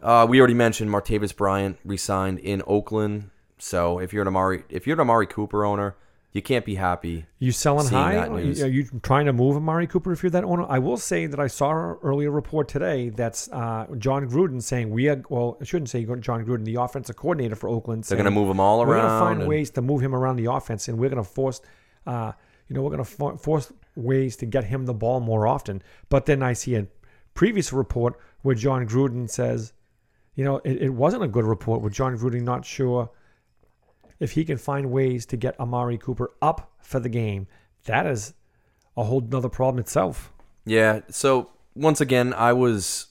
Uh, we already mentioned Martavis Bryant resigned in Oakland. So if you're an Amari, if you're an Amari Cooper owner, you can't be happy. You selling high? that Are news. you, are you trying to move Amari Cooper if you're that owner? I will say that I saw an earlier report today that's uh, Jon Gruden saying we are. Well, I shouldn't say Jon Gruden, the offensive coordinator for Oakland. They're going to move him all around. We're going to find and- ways to move him around the offense, and we're going to force. Uh, you know, we're going to for- force ways to get him the ball more often. But then I see a previous report where Jon Gruden says, you know, it, it wasn't a good report with Jon Gruden not sure if he can find ways to get Amari Cooper up for the game. That is a whole nother problem itself. Yeah. So once again, I was.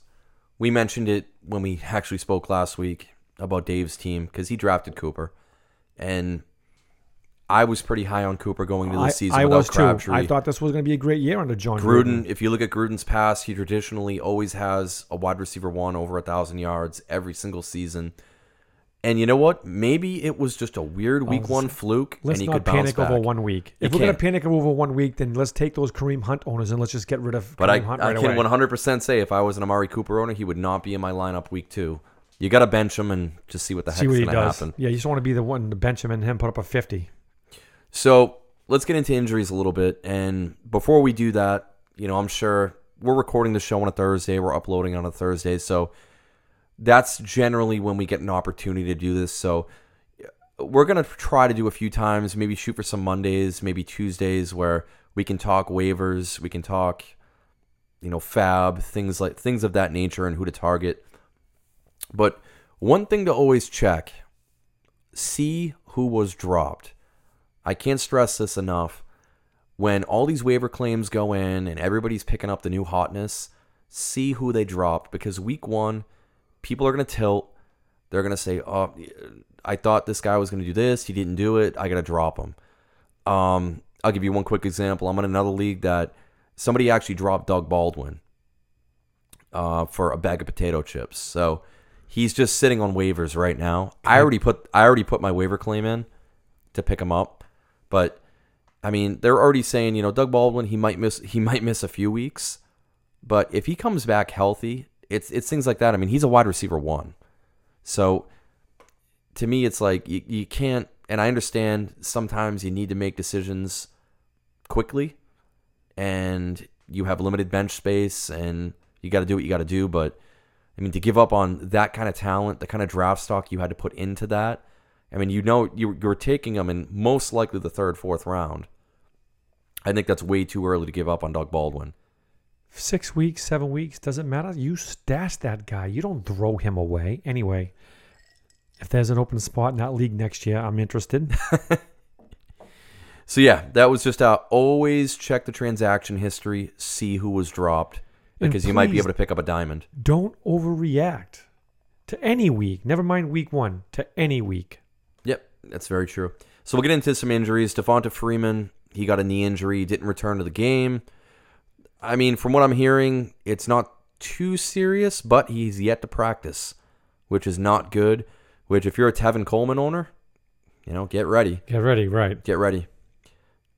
We mentioned it when we actually spoke last week about Dave's team because he drafted Cooper, and I was pretty high on Cooper going into the season I without was too. I thought this was going to be a great year under Jon Gruden. Gruden, if you look at Gruden's past, he traditionally always has a wide receiver one over a thousand yards every single season. And you know what? Maybe it was just a weird oh, week let's- one fluke, Let's and he not could bounce panic back. over one week. You If we're going to panic over one week, then let's take those Kareem Hunt owners and let's just get rid of But I, Kareem Hunt I right can away. 100% say if I was an Amari Cooper owner, he would not be in my lineup week two. You got to bench him and just see what the See heck's what he going to does. happen. Yeah, you just want to be the one to bench him and him put up a 50. So let's get into injuries a little bit. And before we do that, you know, I'm sure we're recording the show on a Thursday. We're uploading on a Thursday. So that's generally when we get an opportunity to do this. So we're going to try to do a few times, maybe shoot for some Mondays, maybe Tuesdays where we can talk waivers, we can talk, you know, fab, things like things of that nature and who to target. But one thing to always check see who was dropped. I can't stress this enough. When all these waiver claims go in and everybody's picking up the new hotness, see who they dropped because week one, people are going to tilt. They're going to say, "Oh, I thought this guy was going to do this. He didn't do it. I got to drop him." Um, I'll give you one quick example. I'm in another league that somebody actually dropped Doug Baldwin uh, for a bag of potato chips. So he's just sitting on waivers right now. I already put I already put my waiver claim in to pick him up, but I mean they're already saying you know Doug Baldwin he might miss he might miss a few weeks, but if he comes back healthy, it's it's things like that. I mean he's a wide receiver one, so to me it's like you, you can't. And I understand sometimes you need to make decisions quickly, and you have limited bench space, and you got to do what you got to do, but. I mean, to give up on that kind of talent, the kind of draft stock you had to put into that. I mean, you know, you you were taking them in most likely the third, fourth round. I think that's way too early to give up on Doug Baldwin. Six weeks, seven weeks, doesn't matter. You stash that guy. You don't throw him away. Anyway, if there's an open spot in that league next year, I'm interested. So yeah, that was just out. Always check the transaction history, see who was dropped, because you might be able to pick up a diamond. don't overreact to any week. Never mind week one, to any week. That's very true. So we'll get into some injuries. Devonta Freeman, he got a knee injury, didn't return to the game. I mean, from what I'm hearing, it's not too serious, but he's yet to practice, which is not good. Which, if you're a Tevin Coleman owner, you know, get ready. Get ready, right? Get ready.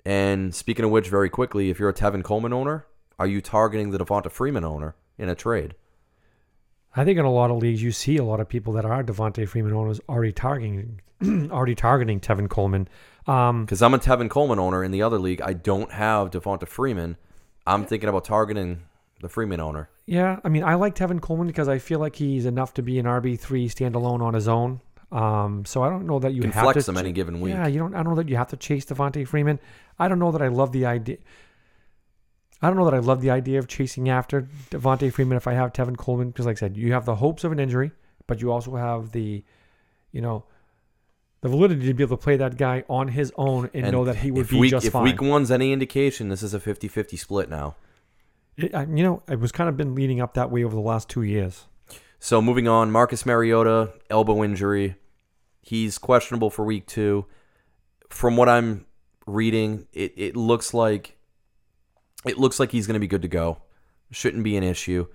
And speaking of which, very quickly, if you're a Tevin Coleman owner, are you targeting the Devonta Freeman owner in a trade? I think in a lot of leagues, you see a lot of people that are Devonta Freeman owners already targeting, already targeting Tevin Coleman. Um, Because I'm a Tevin Coleman owner in the other league. I don't have Devonta Freeman. I'm thinking about targeting the Freeman owner. yeah, I mean, I like Tevin Coleman because I feel like he's enough to be an RB three standalone on his own. Um, so I don't know that you can have flex to them any given week. Yeah, you don't. I don't know that you have to chase Devonta Freeman. I don't know that I love the idea. I don't know that I love the idea of chasing after Devonta Freeman if I have Tevin Coleman because, like I said, you have the hopes of an injury, but you also have the, you know, the validity to be able to play that guy on his own and, know that he would be week, just if fine. week one's any indication, this is a 50-50 split now. It- I- you know, it was kind of been leading up that way over the last two years. So moving on, Marcus Mariota, elbow injury. He's questionable for week two. From what I'm reading, it, it looks like it looks like he's going to be good to go. Shouldn't be an issue,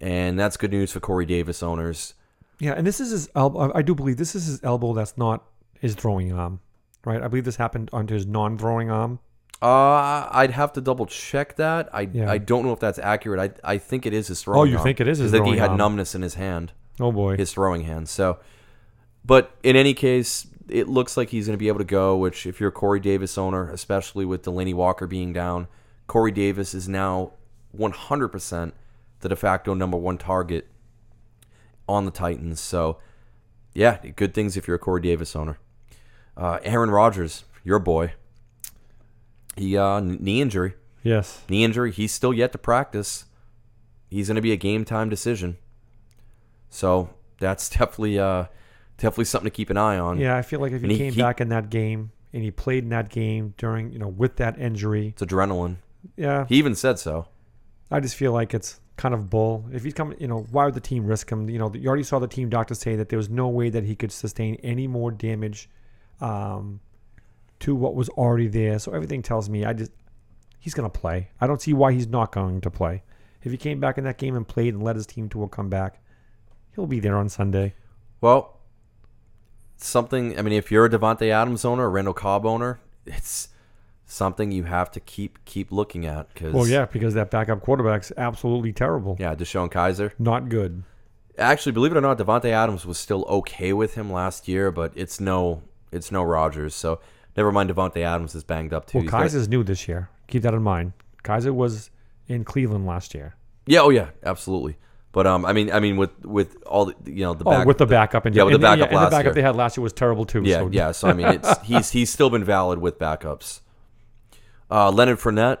and that's good news for Corey Davis owners. Yeah, and this is his elbow. I do believe this is his elbow. That's not his throwing arm, right? I believe this happened onto his non-throwing arm. Uh, I'd have to double check that. I Yeah. I don't know if that's accurate. I I think it is his throwing. Oh, you arm. think it is his I think he had arm. numbness in his hand. Oh boy. his throwing hand. So, but in any case, it looks like he's going to be able to go. Which, if you're a Corey Davis owner, especially with Delanie Walker being down, Corey Davis is now 100% the de facto number one target on the Titans. So, yeah, good things if you're a Corey Davis owner. Uh, Aaron Rodgers, your boy, he uh, knee injury, yes. knee injury. He's still yet to practice. He's going to be a game time decision. So that's definitely uh definitely something to keep an eye on. Yeah, I feel like if he, he- came he- back in that game and he played in that game during, you know, with that injury, It's adrenaline. Yeah, He even said so. I just feel like it's kind of bull. If he's coming, you know, why would the team risk him? You know, you already saw the team doctor say that there was no way that he could sustain any more damage um, to what was already there. So everything tells me I just he's going to play. I don't see why he's not going to play. If he came back in that game and played and led his team to a comeback, he'll be there on Sunday. Well, something I mean if you're a Davante Adams owner, a Randall Cobb owner, it's something you have to keep keep looking at cuz Well, yeah, because that backup quarterback's absolutely terrible. Yeah, DeShone Kizer. Not good. Actually, believe it or not, Davante Adams was still okay with him last year, but it's no it's no Rodgers So never mind Davante Adams is banged up too. Well, He's got- Kizer's new this year. Keep that in mind. Kaiser was in Cleveland last year. Yeah, oh yeah, absolutely. But um, I mean, I mean, with with all the you know the Oh, back, with the backup and yeah, with the backup and last the backup year. they had last year was terrible too. yeah, so yeah. So I mean, it's he's he's still been valid with backups. Uh, Leonard Fournette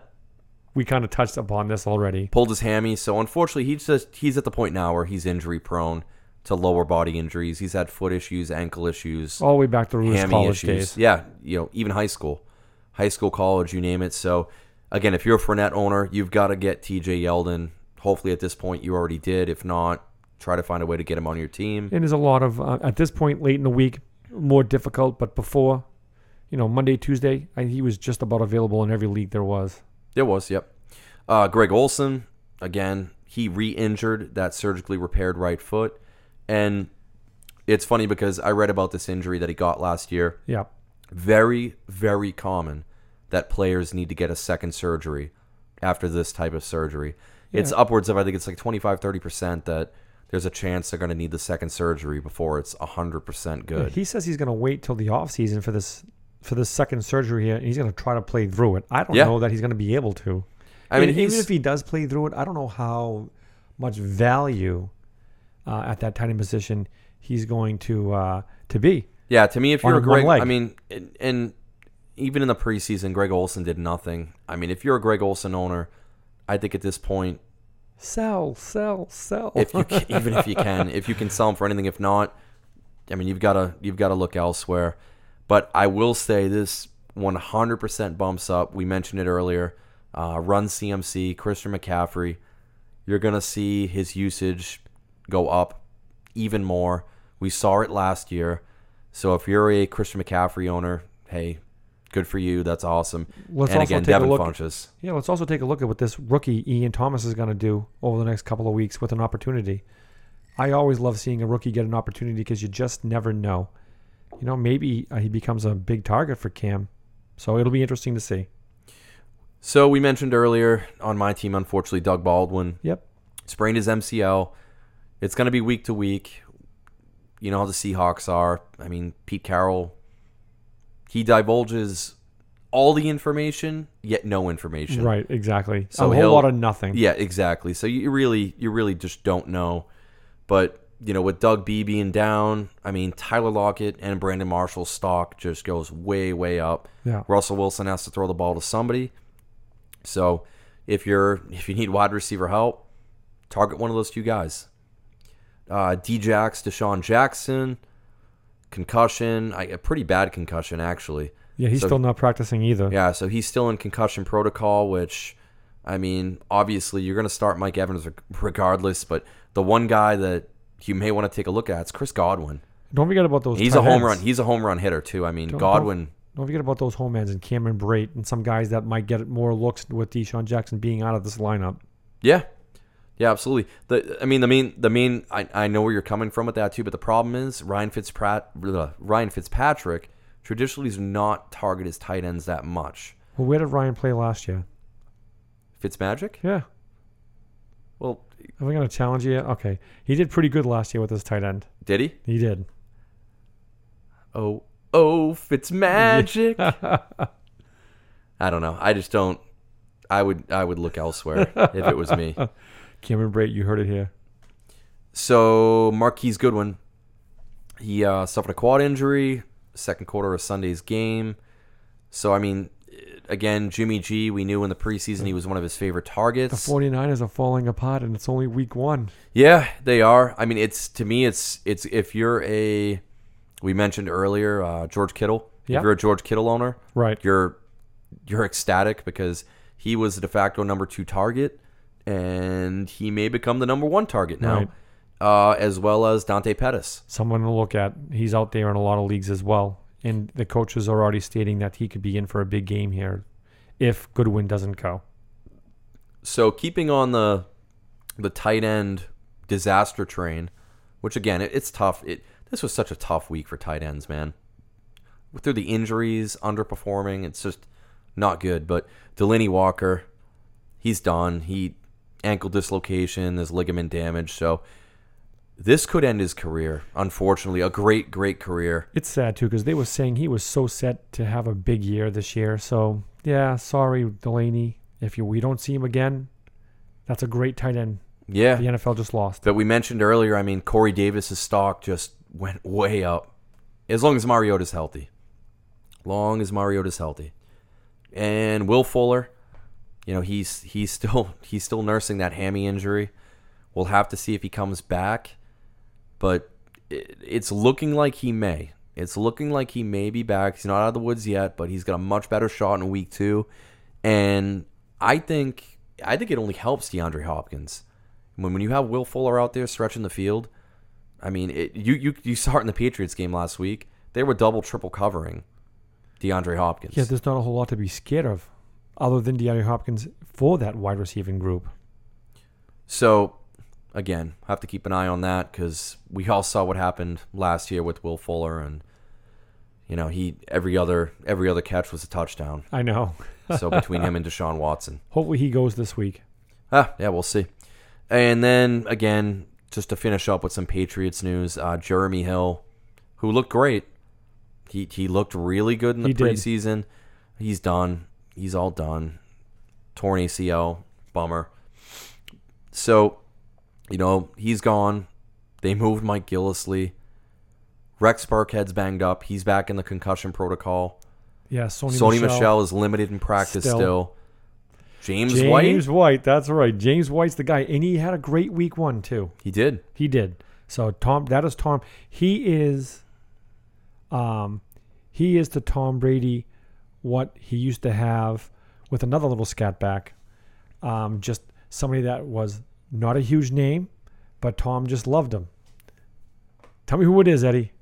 we kind of touched upon this already. pulled his hammy, so unfortunately, he's just he's at the point now where he's injury prone to lower body injuries. He's had foot issues, ankle issues, All the way back to his college issues. days. Yeah, you know, even high school, high school, college, you name it. So again, if you're a Fournette owner, you've got to get T.J. Yeldon. Hopefully, at this point, you already did. If not, try to find a way to get him on your team. And there's a lot of uh, at this point late in the week more difficult, but before, you know, Monday, Tuesday, I, he was just about available in every league there was. There was, yep. Uh, Greg Olsen, again, he re injured that surgically repaired right foot. And it's funny because I read about this injury that he got last year. Yeah. Very, very common that players need to get a second surgery after this type of surgery. It's upwards of, I think it's like 25, 30% that there's a chance they're going to need the second surgery before it's 100% good. He says he's going to wait till the off season for this for this second surgery here, and he's going to try to play through it. I don't Yeah. know that he's going to be able to. I mean, even if he does play through it, I don't know how much value uh, at that tight end position he's going to uh, to be. Yeah, to me, if you're a Greg. I mean, and, and even in the preseason, Greg Olsen did nothing. I mean, if you're a Greg Olsen owner, I think at this point, Sell, sell, sell. if you can, even if you can, if you can sell him for anything, if not, I mean, you've got to you've got to look elsewhere. But I will say this 100% bumps up. We mentioned it earlier. Uh, run CMC, Christian McCaffrey. You're gonna see his usage go up even more. We saw it last year. So if you're a Christian McCaffrey owner, hey, good for you. That's awesome. Let's and also again, take a Devin look- Funchess. Yeah, let's also take a look at what this rookie Ian Thomas is going to do over the next couple of weeks with an opportunity. I always love seeing a rookie get an opportunity because you just never know. You know, maybe uh, he becomes a big target for Cam. So it'll be interesting to see. So we mentioned earlier on my team, unfortunately, Doug Baldwin Yep. sprained his MCL. It's going to be week to week. You know how the Seahawks are. I mean, Pete Carroll, he divulges all the information, yet no information. Right, exactly. So a whole lot of nothing. Yeah, exactly. So you really, you really just don't know. But you know, with Doug B being down, I mean, Tyler Lockett and Brandon Marshall's stock just goes way, way up. Yeah. Russell Wilson has to throw the ball to somebody. So if you're if you need wide receiver help, target one of those two guys. Uh, Djax, DeSean Jackson, concussion, I, a pretty bad concussion actually. Yeah, he's So- still not practicing either. Yeah, so he's still in concussion protocol, which, I mean, obviously you're going to start Mike Evans regardless, but the one guy that you may want to take a look at is Chris Godwin. Don't forget about those. He's a home ends. run. He's a home run hitter too. I mean, Don't- Godwin. Don't forget about those home ends and Cameron Brate and some guys that might get more looks with DeSean Jackson being out of this lineup. Yeah, yeah, absolutely. The I mean, the main, the main. I, I know where you're coming from with that too, but the problem is Ryan Fitzpat, Ryan Fitzpatrick traditionally does not target his tight ends that much. Well, where did Ryan play last year? Fitzmagic. Yeah. Am I going to challenge you? Okay. He did pretty good last year with his tight end. did he? He did. Oh, oh, Fitzmagic. I don't know. I just don't. I would I would look elsewhere if it was me. Cameron Brate, you heard it here. So Marquise Goodwin, he uh, suffered a quad injury, second quarter of Sunday's game. So I mean, again, Jimmy G, we knew in the preseason he was one of his favorite targets. The targets. 49ers are falling apart and it's only week one. Yeah, they are. I mean, it's to me, it's it's if you're a, we mentioned earlier, uh, George Kittle. Yeah. If you're a George Kittle owner, Right. you're you're ecstatic because he was the de facto number two target, and he may become the number one target now, Right. uh, as well as Dante Pettis. Someone to look at. He's out there in a lot of leagues as well. And the coaches are already stating that he could be in for a big game here if Goodwin doesn't go. So keeping on the the tight end disaster train, which again it, it's tough. It this was such a tough week for tight ends, man. Through the injuries, underperforming, it's just not good. But Delanie Walker, he's done. He ankle dislocation, there's ligament damage, so this could end his career. Unfortunately, a great, great career. It's sad too because they were saying he was so set to have a big year this year. So yeah, sorry Delanie. If you we don't see him again, that's a great tight end. Yeah, The NFL just lost. that we mentioned earlier, I mean, Corey Davis's stock just went way up. As long as Mariota's healthy. Long as Mariota's healthy. And Will Fuller, you know, he's he's still he's still nursing that hammy injury. We'll have to see if he comes back. But it's looking like he may. It's looking like he may be back. He's not out of the woods yet, but he's got a much better shot in week two. And I think I think it only helps DeAndre Hopkins. When when you have Will Fuller out there stretching the field, I mean, it, you you you saw it in the Patriots game last week. They were double triple covering DeAndre Hopkins. Yeah, there's not a whole lot to be scared of, other than DeAndre Hopkins for that wide receiving group. So, again, have to keep an eye on that because we all saw what happened last year with Will Fuller, and you know he every other every other catch was a touchdown. I know. So between him and Deshaun Watson, Hopefully he goes this week. ah, yeah, we'll see. And then again, just to finish up with some Patriots news, uh, Jeremy Hill, who looked great, he he looked really good in the He did. preseason. He's done. He's all done. Torn ACL, bummer. So, you know, he's gone. They moved Mike Gillislee. Rex Burkhead's banged up. He's back in the concussion protocol. Yeah, Sony, Sony Michel. Michel, is limited in practice Still. still. James, James White, James White, that's right. James White's the guy, and he had a great week one too. he did. He did. So Tom, that is Tom. He is, um, he is to Tom Brady what he used to have with another little scat back. Um, just somebody that was not a huge name, but Tom just loved him. Tell me who it is, Eddie.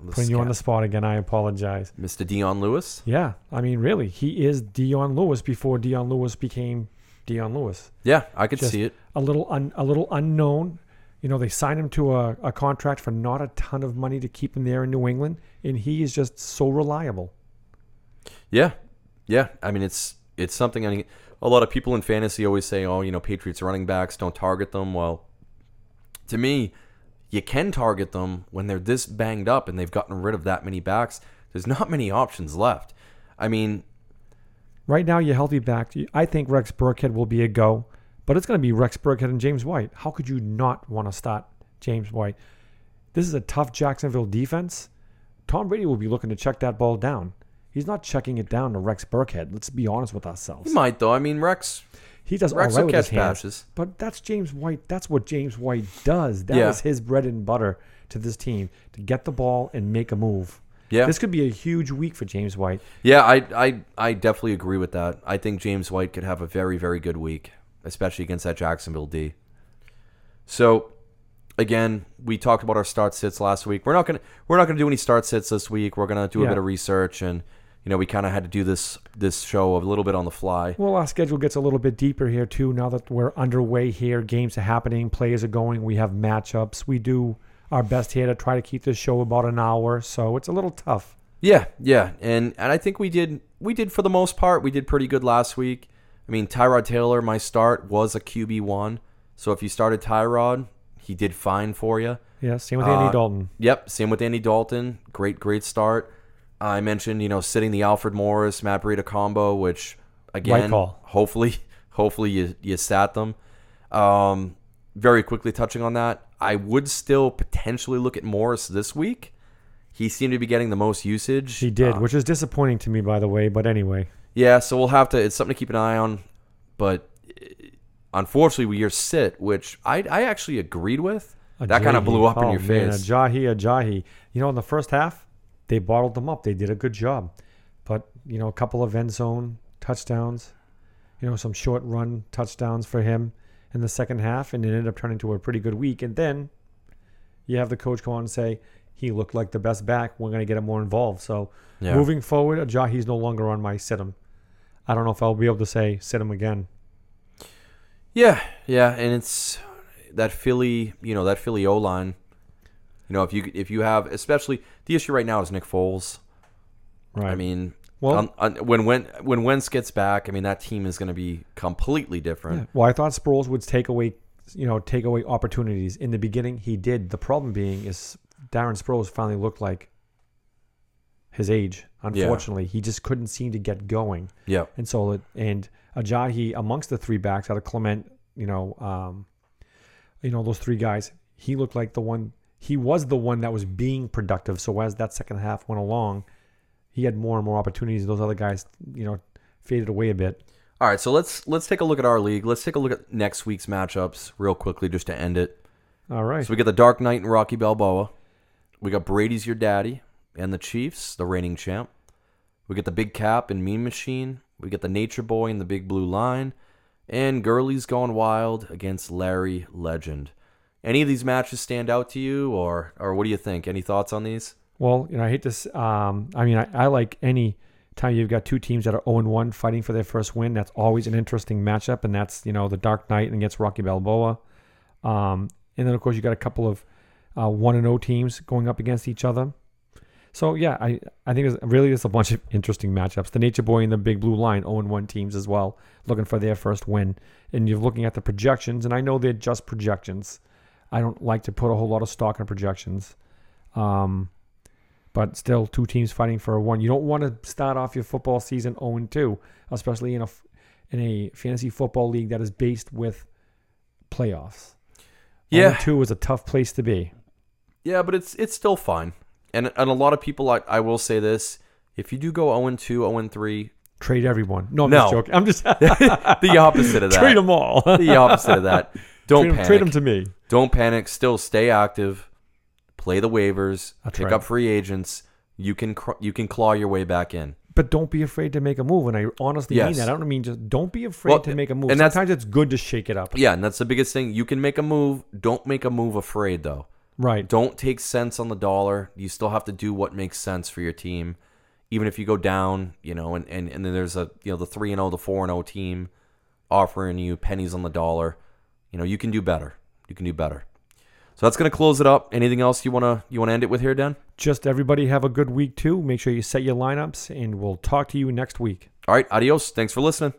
The Putting you on the spot again. I apologize. Mr. Dion Lewis. Yeah, I mean, really, he is Dion Lewis before Dion Lewis became Dion Lewis. Yeah, I could Just- see it. a little un, a little unknown. You know, they signed him to a, a contract for not a ton of money to keep him there in New England, and he is just so reliable. Yeah, yeah. I mean, it's it's something. I mean, a lot of people in fantasy always say, "Oh, you know, Patriots running backs don't target them." Well, to me, you can target them when they're this banged up and they've gotten rid of that many backs. There's not many options left. I mean, Right now, you're healthy back. I think Rex Burkhead will be a go, but it's going to be Rex Burkhead and James White. How could you not want to start James White. This is a tough Jacksonville defense. Tom Brady will be looking to check that ball down. He's not checking it down to Rex Burkhead. Let's be honest with ourselves. He might though. I mean, Rex He does Rex all right will with his hands. passes. But that's James White. That's what James White does. That is Yeah. his bread and butter to this team to get the ball and make a move. Yeah. This could be a huge week for James White. Yeah, I, I I definitely agree with that. I think James White could have a very very good week, especially against that Jacksonville D. So, again, we talked about our start sits last week. We're not gonna we're not gonna do any start sits this week. We're gonna do a Yeah. bit of research, and you know we kind of had to do this this show a little bit on the fly. Well, our schedule gets a little bit deeper here too. Now that we're underway here, games are happening, players are going, we have matchups. We do our best here to try to keep this show about an hour, so it's a little tough. Yeah, yeah, and and I think we did we did for the most part. We did pretty good last week. I mean, Tyrod Taylor, my start was a QB one. So if you started Tyrod, he did fine for you. Yeah, same with Andy Uh, Dalton. Yep, same with Andy Dalton. Great, great start. I mentioned, you know, sitting the Alfred Morris, Matt Breida combo, which again, call. hopefully, hopefully you you sat them. Um, very quickly touching on that, I would still potentially look at Morris this week. He seemed to be getting the most usage. He did, Uh, which is disappointing to me, by the way. But anyway, yeah, so we'll have to. It's something to keep an eye on, but uh, unfortunately, with your sit, which I I actually agreed with, that kind of blew up in Oh, your man, face. Ajayi, Ajayi. You know, in the first half, they bottled them up. They did a good job. But, you know, a couple of end zone touchdowns, you know, some short run touchdowns for him in the second half, and it ended up turning to a pretty good week. And then you have the coach come on and say, he looked like the best back. We're going to get him more involved. So Yeah. moving forward, Ajayi's no longer on my sit him. I don't know if I'll be able to say sit him again. Yeah, yeah, and it's that Philly, you know, that Philly O line. You know, if you if you have, especially the issue right now is Nick Foles. Right. I mean, Well- on, on, when when when Wentz gets back, I mean that team is going to be completely different. Yeah. Well, I thought Sproles would take away, you know, take away opportunities. In the beginning, he did. The problem being is Darren Sproles finally looked like his age. Unfortunately, he just couldn't seem to get going. Yeah, And so, it, and Ajayi amongst the three backs out of Clement, you know, um, you know those three guys, he looked like the one. He was the one that was being productive. So as that second half went along, he had more and more opportunities. Those other guys, you know, faded away a bit. All right, so let's let's take a look at our league. Let's take a look at next week's matchups real quickly, just to end it. All right. So we got the Dark Knight and Rocky Balboa. We got Brady's your daddy and the Chiefs, the reigning champ. We got the Big Cap and Mean Machine. We got the Nature Boy and the Big Blue Line. And Gurley's Gone Wild against Larry Legend. Any of these matches stand out to you, or or what do you think? Any thoughts on these? Well, you know, I hate this. Um, I mean, I, I like any time you've got two teams that are 0 1 fighting for their first win. That's always an interesting matchup, and that's you know the Dark Knight against Rocky Balboa. Um, and then of course you got a couple of uh, one and 0 teams going up against each other. So yeah, I I think there's really there's a bunch of interesting matchups. The Nature Boy and the Big Blue Line 0 1 teams as well, looking for their first win. And you're looking at the projections, and I know they're just projections. I don't like to put a whole lot of stock in projections. Um, but still two teams fighting for a one. You don't want to start off your football season 0 2, especially in a, in a fantasy football league that is based with playoffs. Yeah. 2 is a tough place to be. Yeah, but it's it's still fine. And and a lot of people, I, I will say this: if you do go 0 2, 0 3, Trade everyone. No, I'm No. just joking. I'm just the opposite of that. trade them all. The opposite of that. Don't 'em- panic. trade them to me. Don't panic. Still stay active. Play the waivers. That's pick right. up free agents. You can cr- you can claw your way back in. But don't be afraid to make a move. And I honestly mean that. I don't mean just don't be afraid Well, to make a move. and that's- Sometimes it's good to shake it up. Yeah, and that's the biggest thing. You can make a move. Don't make a move afraid though. Right. Don't take cents on the dollar. You still have to do what makes sense for your team. Even if you go down, you know, and, and, and then there's a you know the three and 0, the four and 0 team offering you pennies on the dollar. You know, you can do better. You can do better. So that's gonna close it up. Anything else you wanna you wanna end it with here, Dan? Just everybody have a good week too. Make sure you set your lineups, and we'll talk to you next week. All right, adios. Thanks for listening.